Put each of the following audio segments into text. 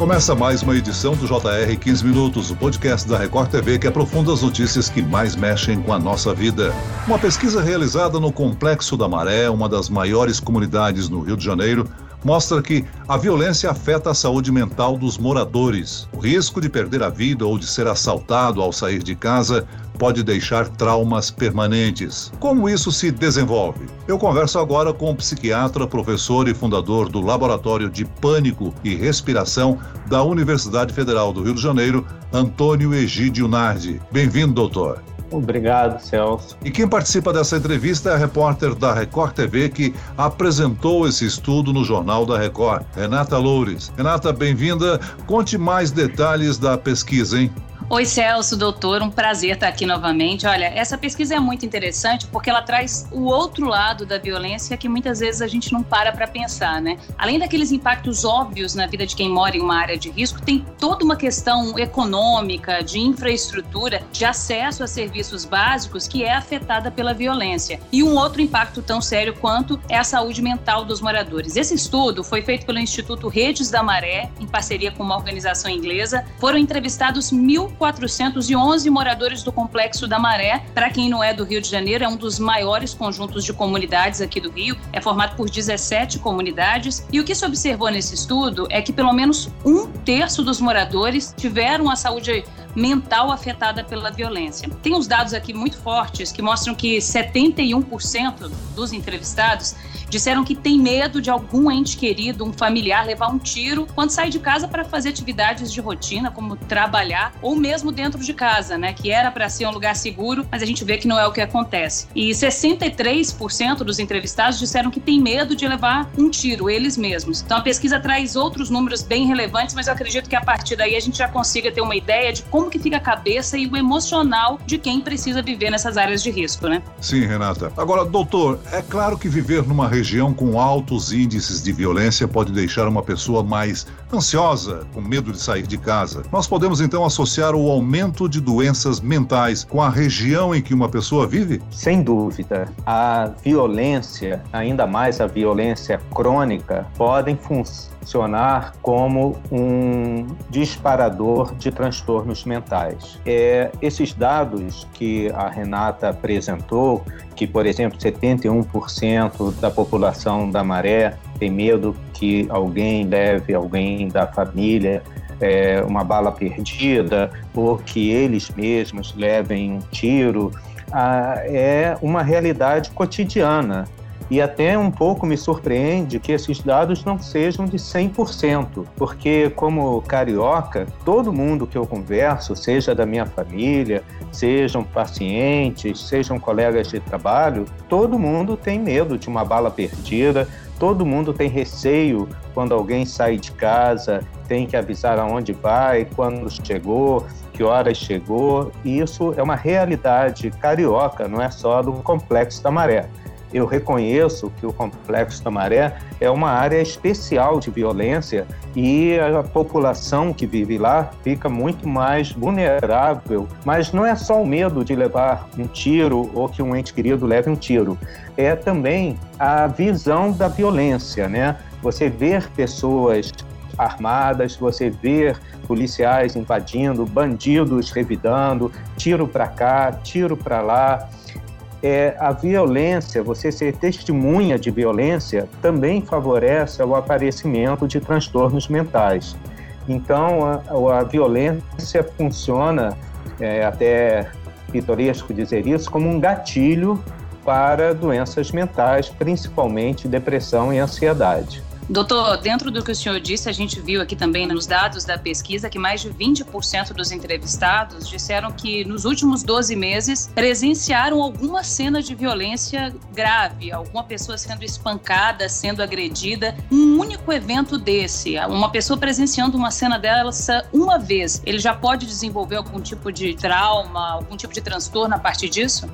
Começa mais uma edição do JR 15 Minutos, o podcast da Record TV que aprofunda as notícias que mais mexem com a nossa vida. Uma pesquisa realizada no Complexo da Maré, uma das maiores comunidades no Rio de Janeiro, mostra que a violência afeta a saúde mental dos moradores. O risco de perder a vida ou de ser assaltado ao sair de casa pode deixar traumas permanentes. Como isso se desenvolve? Eu converso agora com o psiquiatra, professor e fundador do Laboratório de Pânico e Respiração da Universidade Federal do Rio de Janeiro, Antônio Egídio Nardi. Bem-vindo, doutor. Obrigado, Celso. E quem participa dessa entrevista é a repórter da Record TV que apresentou esse estudo no Jornal da Record, Renata Loures. Renata, bem-vinda. Conte mais detalhes da pesquisa, hein? Oi, Celso, doutor, um prazer estar aqui novamente. Olha, essa pesquisa é muito interessante porque ela traz o outro lado da violência que muitas vezes a gente não para para pensar, né? Além daqueles impactos óbvios na vida de quem mora em uma área de risco, tem toda uma questão econômica, de infraestrutura, de acesso a serviços básicos que é afetada pela violência. E um outro impacto tão sério quanto é a saúde mental dos moradores. Esse estudo foi feito pelo Instituto Redes da Maré, em parceria com uma organização inglesa. Foram entrevistados mil 411 moradores do Complexo da Maré. Para quem não é do Rio de Janeiro, é um dos maiores conjuntos de comunidades aqui do Rio, é formado por 17 comunidades. E o que se observou nesse estudo é que pelo menos um terço dos moradores tiveram a saúde mental afetada pela violência. Tem uns dados aqui muito fortes que mostram que 71% dos entrevistados disseram que tem medo de algum ente querido, um familiar, levar um tiro quando sai de casa para fazer atividades de rotina, como trabalhar, ou mesmo dentro de casa, né? Que era para ser um lugar seguro, mas a gente vê que não é o que acontece. E 63% dos entrevistados disseram que tem medo de levar um tiro, eles mesmos. Então a pesquisa traz outros números bem relevantes, mas eu acredito que a partir daí a gente já consiga ter uma ideia de como que fica a cabeça e o emocional de quem precisa viver nessas áreas de risco, né? Sim, Renata. Agora, doutor, é claro que viver numa região com altos índices de violência pode deixar uma pessoa mais ansiosa, com medo de sair de casa. Nós podemos então associar o aumento de doenças mentais com a região em que uma pessoa vive? Sem dúvida. A violência, ainda mais a violência crônica, podem funcionar como um disparador de transtornos mentais. É, esses dados que a Renata apresentou que, por exemplo, 71% da população da Maré tem medo que alguém leve alguém da família é, uma bala perdida ou que eles mesmos levem um tiro. Ah, é uma realidade cotidiana e até um pouco me surpreende que esses dados não sejam de 100%, porque, como carioca, todo mundo que eu converso, seja da minha família, sejam pacientes, sejam colegas de trabalho, todo mundo tem medo de uma bala perdida, todo mundo tem receio quando alguém sai de casa, tem que avisar aonde vai, quando chegou, que horas chegou. E isso é uma realidade carioca, não é só do Complexo da Maré eu reconheço que o Complexo da Maré é uma área especial de violência e a população que vive lá fica muito mais vulnerável. Mas não é só o medo de levar um tiro ou que um ente querido leve um tiro, é também a visão da violência, né? Você ver pessoas armadas, você ver policiais invadindo, bandidos revidando, tiro para cá, tiro para lá é, a violência, você ser testemunha de violência, também favorece o aparecimento de transtornos mentais. Então, a, a violência funciona, é até pitoresco dizer isso, como um gatilho para doenças mentais, principalmente depressão e ansiedade. Doutor, dentro do que o senhor disse, a gente viu aqui também nos dados da pesquisa que mais de 20% dos entrevistados disseram que nos últimos 12 meses presenciaram alguma cena de violência grave, alguma pessoa sendo espancada, sendo agredida. Um único evento desse, uma pessoa presenciando uma cena dessa uma vez, ele já pode desenvolver algum tipo de trauma, algum tipo de transtorno a partir disso?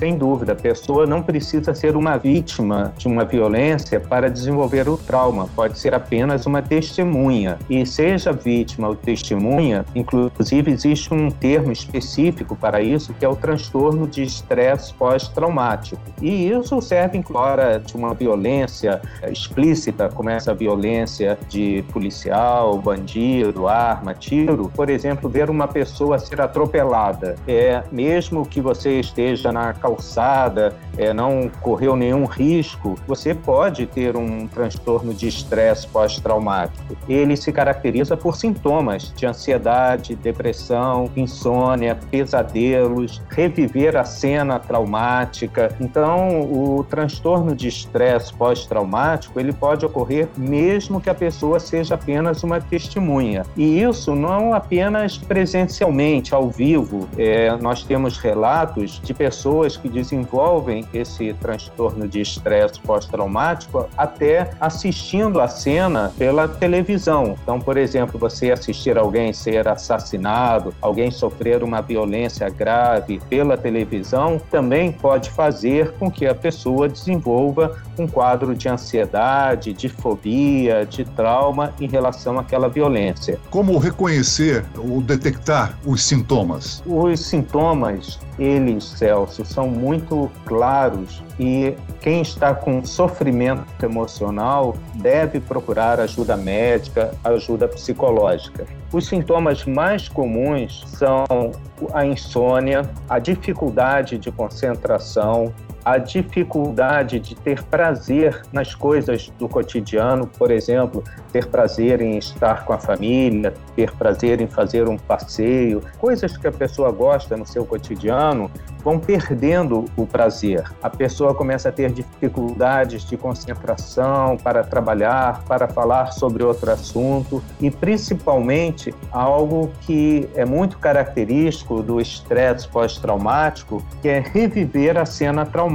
Sem dúvida, a pessoa não precisa ser uma vítima de uma violência para desenvolver o trauma, pode ser apenas uma testemunha. E seja vítima ou testemunha, inclusive existe um termo específico para isso, que é o transtorno de estresse pós-traumático. E isso serve em hora de uma violência explícita, como essa violência de policial, bandido, arma, tiro. Por exemplo, ver uma pessoa ser atropelada. É, mesmo que você esteja na calçada, é, não correu nenhum risco, você pode ter um transtorno de estresse pós-traumático. Ele se caracteriza por sintomas de ansiedade, depressão, insônia, pesadelos, reviver a cena traumática. Então, o transtorno de estresse pós-traumático ele pode ocorrer mesmo que a pessoa seja apenas uma testemunha. E isso não apenas presencialmente, ao vivo. É, nós temos relatos de pessoas que desenvolvem esse transtorno de estresse pós-traumático até assistindo a cena pela televisão. Então, por exemplo, você assistir alguém ser assassinado, alguém sofrer uma violência grave pela televisão, também pode fazer com que a pessoa desenvolva um quadro de ansiedade, de fobia, de trauma em relação àquela violência. Como reconhecer ou detectar os sintomas? Os sintomas eles, Celso, são muito claros e quem está com sofrimento emocional deve procurar ajuda médica, ajuda psicológica. Os sintomas mais comuns são a insônia, a dificuldade de concentração, a dificuldade de ter prazer nas coisas do cotidiano, por exemplo, ter prazer em estar com a família, ter prazer em fazer um passeio, coisas que a pessoa gosta no seu cotidiano, vão perdendo o prazer. A pessoa começa a ter dificuldades de concentração para trabalhar, para falar sobre outro assunto e principalmente algo que é muito característico do estresse pós-traumático, que é reviver a cena traumática.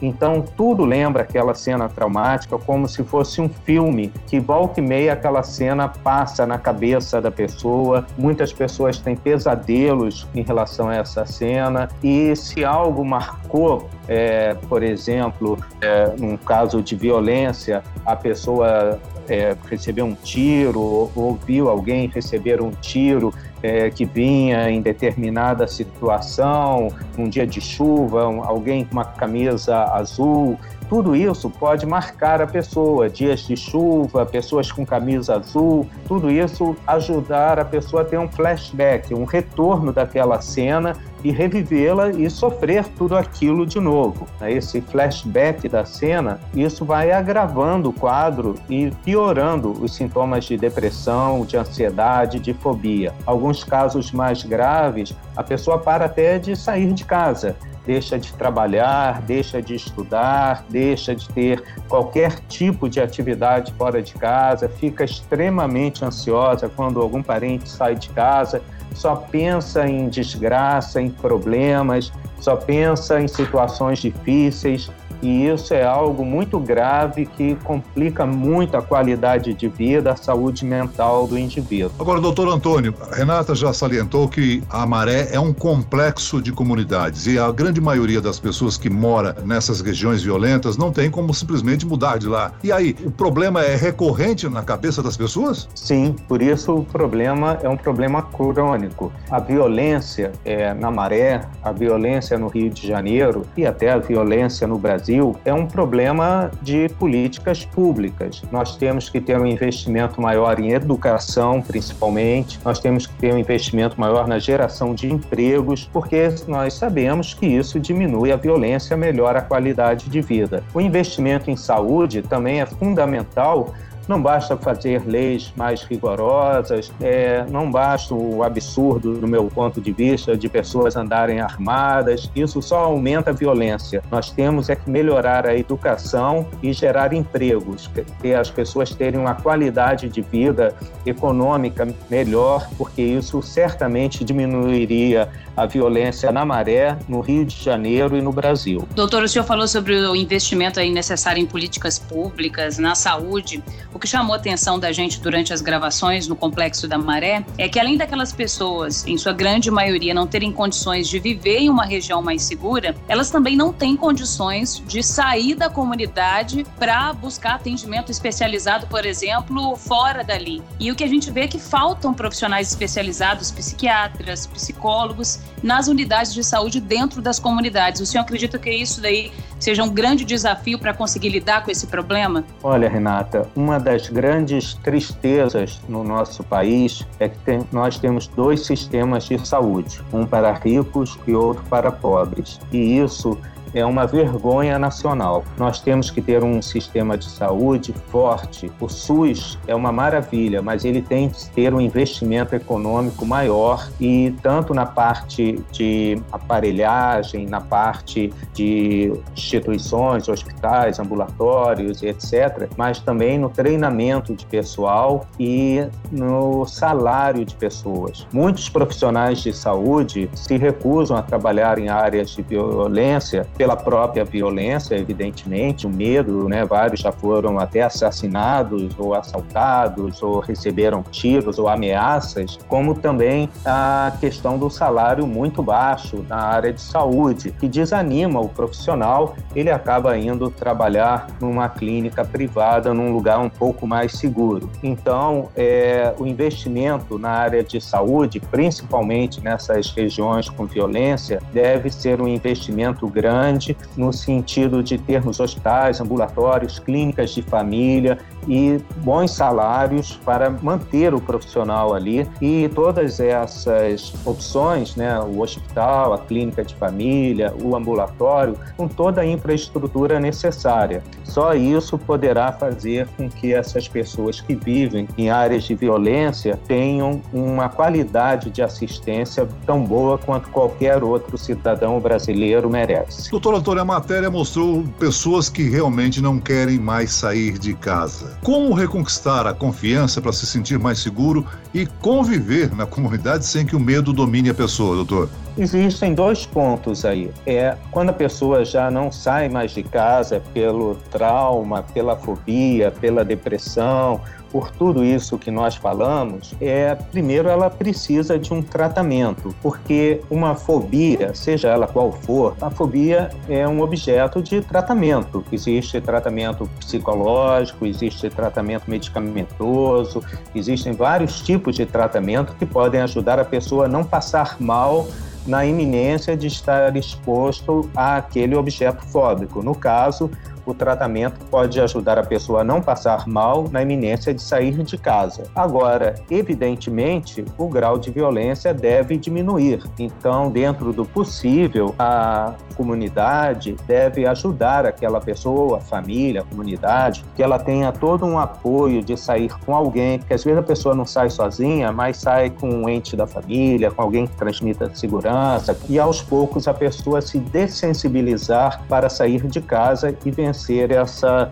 Então tudo lembra aquela cena traumática como se fosse um filme que volta e meia aquela cena passa na cabeça da pessoa. Muitas pessoas têm pesadelos em relação a essa cena e se algo marcou, é, por exemplo, é, num caso de violência, a pessoa é, recebeu um tiro, ou ouviu alguém receber um tiro é, que vinha em determinada situação, um dia de chuva, um, alguém com uma camisa azul, tudo isso pode marcar a pessoa, dias de chuva, pessoas com camisa azul, tudo isso ajudar a pessoa a ter um flashback, um retorno daquela cena e revivê-la e sofrer tudo aquilo de novo. Esse flashback da cena, isso vai agravando o quadro e piorando os sintomas de depressão, de ansiedade, de fobia. Alguns casos mais graves, a pessoa para até de sair de casa deixa de trabalhar, deixa de estudar, deixa de ter qualquer tipo de atividade fora de casa, fica extremamente ansiosa quando algum parente sai de casa, só pensa em desgraça, em problemas, só pensa em situações difíceis, e isso é algo muito grave que complica muito a qualidade de vida, a saúde mental do indivíduo. Agora, doutor Antônio, a Renata já salientou que a Maré é um complexo de comunidades e a grande maioria das pessoas que mora nessas regiões violentas não tem como simplesmente mudar de lá. E aí, o problema é recorrente na cabeça das pessoas? Sim, por isso o problema é um problema crônico. A violência é, na Maré, a violência no Rio de Janeiro e até a violência no Brasil Brasil é um problema de políticas públicas. Nós temos que ter um investimento maior em educação, principalmente, nós temos que ter um investimento maior na geração de empregos, porque nós sabemos que isso diminui a violência, melhora a qualidade de vida. O investimento em saúde também é fundamental não basta fazer leis mais rigorosas, é, não basta o absurdo, do meu ponto de vista, de pessoas andarem armadas. Isso só aumenta a violência. Nós temos é que melhorar a educação e gerar empregos, que as pessoas terem uma qualidade de vida econômica melhor, porque isso certamente diminuiria a violência na maré, no Rio de Janeiro e no Brasil. Doutor, o senhor falou sobre o investimento aí necessário em políticas públicas, na saúde. O que chamou a atenção da gente durante as gravações no Complexo da Maré é que, além daquelas pessoas, em sua grande maioria, não terem condições de viver em uma região mais segura, elas também não têm condições de sair da comunidade para buscar atendimento especializado, por exemplo, fora dali. E o que a gente vê é que faltam profissionais especializados, psiquiatras, psicólogos, nas unidades de saúde dentro das comunidades. O senhor acredita que isso daí seja um grande desafio para conseguir lidar com esse problema? Olha, Renata, uma das grandes tristezas no nosso país é que tem, nós temos dois sistemas de saúde, um para ricos e outro para pobres. E isso é uma vergonha nacional. Nós temos que ter um sistema de saúde forte. O SUS é uma maravilha, mas ele tem que ter um investimento econômico maior e tanto na parte de aparelhagem, na parte de instituições, hospitais, ambulatórios, etc., mas também no treinamento de pessoal e no salário de pessoas. Muitos profissionais de saúde se recusam a trabalhar em áreas de violência pela própria violência, evidentemente, o medo, né? Vários já foram até assassinados ou assaltados ou receberam tiros ou ameaças, como também a questão do salário muito baixo na área de saúde, que desanima o profissional, ele acaba indo trabalhar numa clínica privada, num lugar um pouco mais seguro. Então, é, o investimento na área de saúde, principalmente nessas regiões com violência, deve ser um investimento grande grande no sentido de termos hospitais, ambulatórios, clínicas de família e bons salários para manter o profissional ali e todas essas opções, né, o hospital, a clínica de família, o ambulatório, com toda a infraestrutura necessária. Só isso poderá fazer com que essas pessoas que vivem em áreas de violência tenham uma qualidade de assistência tão boa quanto qualquer outro cidadão brasileiro merece. Doutor Antônio, a matéria mostrou pessoas que realmente não querem mais sair de casa. Como reconquistar a confiança para se sentir mais seguro e conviver na comunidade sem que o medo domine a pessoa, doutor? Existem dois pontos aí. É quando a pessoa já não sai mais de casa pelo trauma, pela fobia, pela depressão, por tudo isso que nós falamos, é primeiro ela precisa de um tratamento, porque uma fobia, seja ela qual for, a fobia é um objeto de tratamento. Existe tratamento psicológico, existe tratamento medicamentoso, existem vários tipos de tratamento que podem ajudar a pessoa a não passar mal na iminência de estar exposto àquele objeto fóbico. No caso, o tratamento pode ajudar a pessoa a não passar mal na iminência de sair de casa. Agora, evidentemente, o grau de violência deve diminuir. Então, dentro do possível, a comunidade deve ajudar aquela pessoa, a família, a comunidade, que ela tenha todo um apoio de sair com alguém, porque às vezes a pessoa não sai sozinha, mas sai com um ente da família, com alguém que transmita segurança, e aos poucos a pessoa se dessensibilizar para sair de casa e vencer vencer essa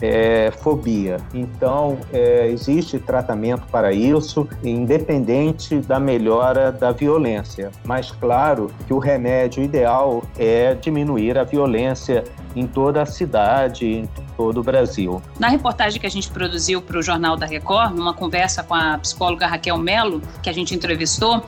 é, fobia. Então, é, existe tratamento para isso, independente da melhora da violência. Mas, claro, que o remédio ideal é diminuir a violência em toda a cidade, em todo o Brasil. Na reportagem que a gente produziu para o Jornal da Record, numa conversa com a psicóloga Raquel Melo, que a gente entrevistou,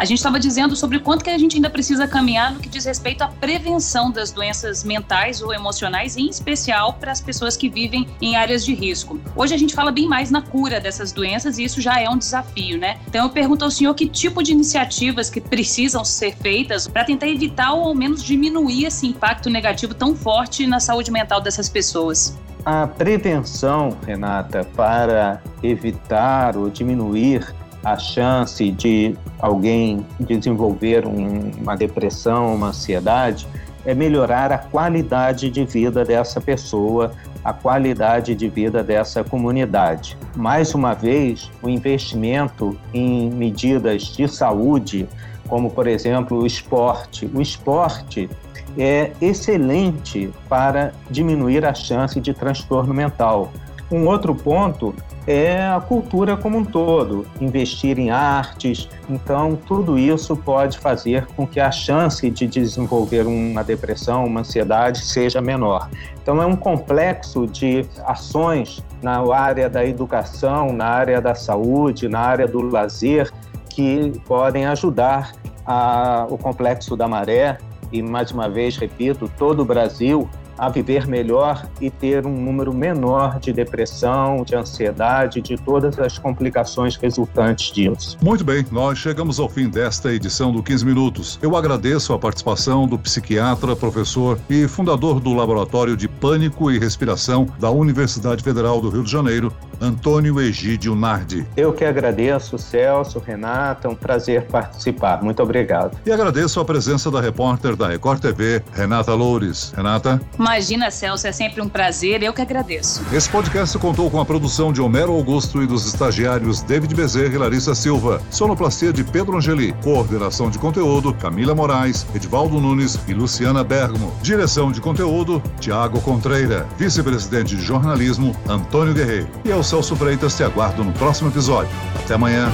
a gente estava dizendo sobre o quanto que a gente ainda precisa caminhar no que diz respeito à prevenção das doenças mentais ou emocionais, em especial para as pessoas que vivem em áreas de risco. Hoje a gente fala bem mais na cura dessas doenças e isso já é um desafio, né? Então eu pergunto ao senhor que tipo de iniciativas que precisam ser feitas para tentar evitar ou ao menos diminuir esse impacto negativo tão forte na saúde mental dessas pessoas. A prevenção, Renata, para evitar ou diminuir a chance de alguém desenvolver um, uma depressão, uma ansiedade, é melhorar a qualidade de vida dessa pessoa, a qualidade de vida dessa comunidade. Mais uma vez, o investimento em medidas de saúde, como por exemplo o esporte. O esporte é excelente para diminuir a chance de transtorno mental Um outro ponto é a cultura como um todo, investir em artes. Então, tudo isso pode fazer com que a chance de desenvolver uma depressão, uma ansiedade seja menor. Então, é um complexo de ações na área da educação, na área da saúde, na área do lazer, que podem ajudar a, o complexo da maré e mais uma vez repito, todo o Brasil a viver melhor e ter um número menor de depressão, de ansiedade, de todas as complicações resultantes disso. Muito bem, nós chegamos ao fim desta edição do 15 Minutos. Eu agradeço a participação do psiquiatra, professor e fundador do Laboratório de Pânico e Respiração da Universidade Federal do Rio de Janeiro, Antônio Egídio Nardi. Eu que agradeço, Celso, Renata, um prazer participar. Muito obrigado. E agradeço a presença da repórter da Record TV, Renata Loures. Renata? Imagina, Celso, é sempre um prazer, eu que agradeço. Esse podcast contou com a produção de Homero Augusto e dos estagiários David Bezerra e Larissa Silva, sonoplastia de Pedro Angeli, coordenação de conteúdo Camila Moraes, Edvaldo Nunes e Luciana Bergamo, direção de conteúdo Tiago Contreira, vice-presidente de jornalismo Antônio Guerreiro. E eu, Celso Freitas, te aguardo no próximo episódio. Até amanhã.